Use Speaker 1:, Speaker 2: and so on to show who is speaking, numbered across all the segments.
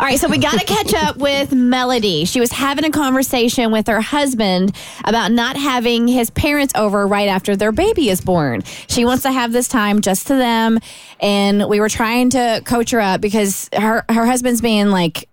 Speaker 1: All right, so we got to catch up with Melody. She was having a conversation with her husband about not having his parents over right after their baby is born. She wants to have this time just to them, and we were trying to coach her up because her her husband's being like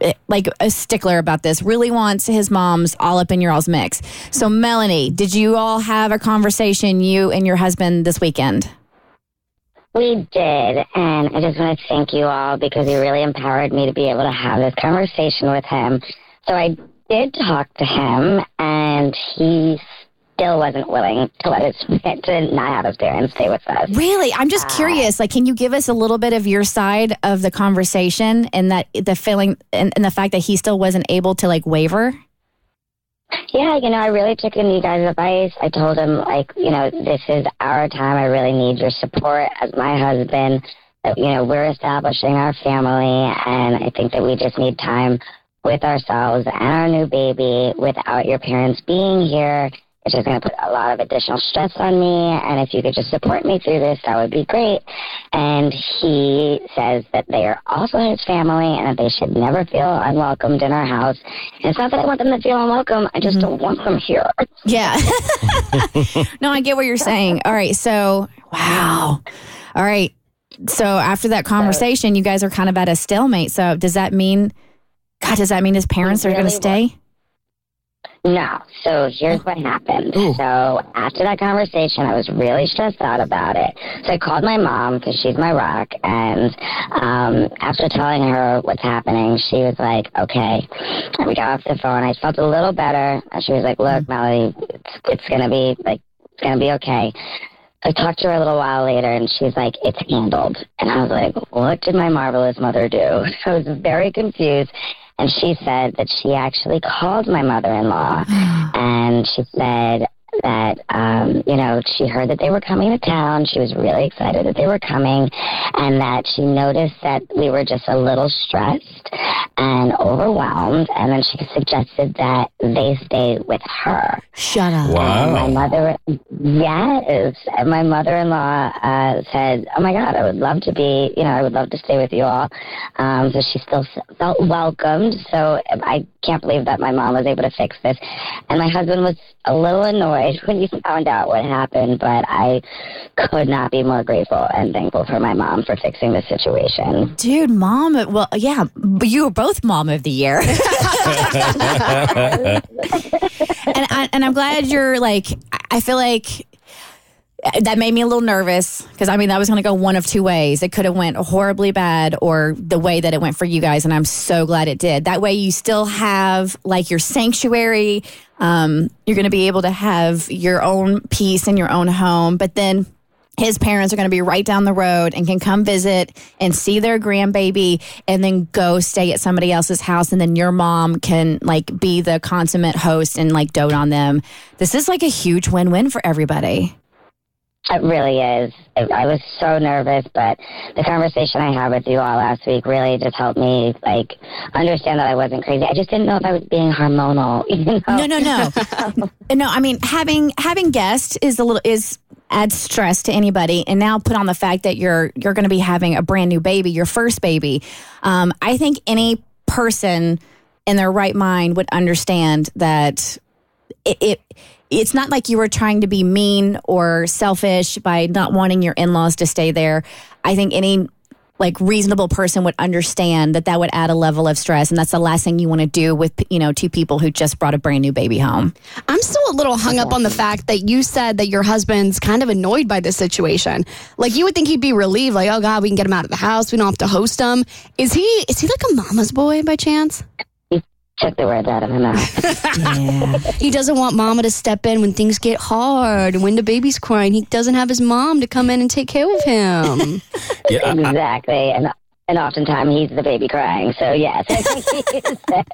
Speaker 1: eh, like a stickler about this really wants his mom's all up in your all's mix so melanie did you all have a conversation you and your husband this weekend
Speaker 2: We did, and I just want to thank you all because you really empowered me to be able to have this conversation with him. So I did talk to him, and he still wasn't willing to let us to not have his parents stay with us.
Speaker 1: Really? I'm just uh, curious. Like, can you give us a little bit of your side of the conversation and that the feeling and, and the fact that he still wasn't able to like waver?
Speaker 2: Yeah, you know, I really took in you guys' advice. I told him, like, you know, this is our time. I really need your support as my husband. You know, we're establishing our family, and I think that we just need time with ourselves and our new baby without your parents being here. It's just going to put a lot of additional stress on me, and if you could just support me through this, that would be great. And he says that they are also his family and that they should never feel unwelcomed in our house. And it's not that I want them to feel unwelcome, I just mm-hmm. don't want them here.
Speaker 1: Yeah. no, I get what you're saying. All right. So, wow. All right. So, after that conversation, you guys are kind of at a stalemate. So, does that mean, God, does that mean his parents are going to stay?
Speaker 2: No. So here's what happened. So after that conversation, I was really stressed out about it. So I called my mom because she's my rock. And um, after telling her what's happening, she was like, okay. And we got off the phone. I felt a little better. And she was like, look, Melody, it's, it's going to be like, it's going to be okay. I talked to her a little while later and she's like, it's handled. And I was like, what did my marvelous mother do? I was very confused. And she said that she actually called my mother in law and she said that, um, you know, she heard that they were coming to town. She was really excited that they were coming and that she noticed that we were just a little stressed and overwhelmed. And then she suggested that they stay with her.
Speaker 1: Shut up.
Speaker 2: And my mother, yes, and my mother-in-law uh, said, "Oh my God, I would love to be, you know, I would love to stay with you all." Um, so she still s- felt welcomed. So I can't believe that my mom was able to fix this. And my husband was a little annoyed when you found out what happened, but I could not be more grateful and thankful for my mom for fixing the situation.
Speaker 1: Dude, mom, well, yeah, but you were both mom of the year. and, I, and I'm glad you're like, I feel like that made me a little nervous because I mean that was going to go one of two ways. It could have went horribly bad or the way that it went for you guys, and I'm so glad it did. That way, you still have like your sanctuary. Um, you're going to be able to have your own peace in your own home, but then his parents are going to be right down the road and can come visit and see their grandbaby and then go stay at somebody else's house and then your mom can like be the consummate host and like dote on them this is like a huge win-win for everybody
Speaker 2: It really is. It, I was so nervous, but the conversation I had with you all last week really just helped me like understand that I wasn't crazy. I just didn't know if I was being hormonal. You know?
Speaker 1: no no no no i mean having having guests is a little is adds stress to anybody and now put on the fact that you're you're going to be having a brand new baby your first baby um, i think any person in their right mind would understand that it, it it's not like you were trying to be mean or selfish by not wanting your in-laws to stay there i think any like reasonable person would understand that that would add a level of stress and that's the last thing you want to do with you know two people who just brought a brand new baby home
Speaker 3: I'm still a little hung up on the fact that you said that your husband's kind of annoyed by this situation. Like you would think he'd be relieved, like, oh God, we can get him out of the house. We don't have to host him. Is he is he like a mama's boy by chance?
Speaker 2: Took the words out of my mouth.
Speaker 1: yeah
Speaker 3: He doesn't want mama to step in when things get hard and when the baby's crying. He doesn't have his mom to come in and take care of him.
Speaker 4: Yeah, I- I-
Speaker 2: exactly. And and oftentimes he's the baby crying. So yes, I think he said,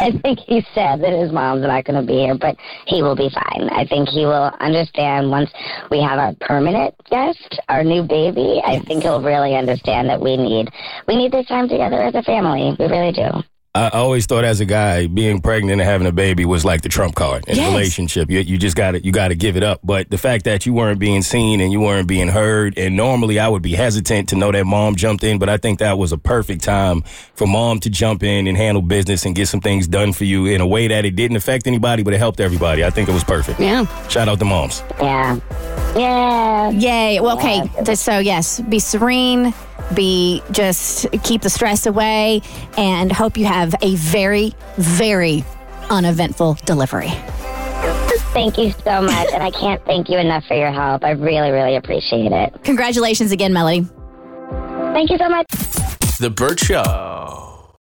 Speaker 2: I think he said that his mom's not going to be here, but he will be fine. I think he will understand once we have our permanent guest, our new baby. I think he'll really understand that we need we need this time together as a family. We really do.
Speaker 5: I always thought as a guy, being pregnant and having a baby was like the trump card in
Speaker 1: Yes.
Speaker 5: a relationship. You, you just got to you got to give it up. But the fact that you weren't being seen and you weren't being heard, and normally I would be hesitant to know that mom jumped in, but I think that was a perfect time for mom to jump in and handle business and get some things done for you in a way that it didn't affect anybody, but it helped everybody. I think it was perfect.
Speaker 3: Yeah.
Speaker 5: Shout out to moms.
Speaker 2: Yeah, yeah.
Speaker 1: Yay. Well, okay. th- So, yes, be serene, be just keep the stress away, and hope you have a very, very uneventful delivery.
Speaker 2: Thank you so much, and I can't thank you enough for your help. I really, really appreciate it.
Speaker 1: Congratulations again, Melody.
Speaker 2: Thank you so much.
Speaker 4: The Burt Show.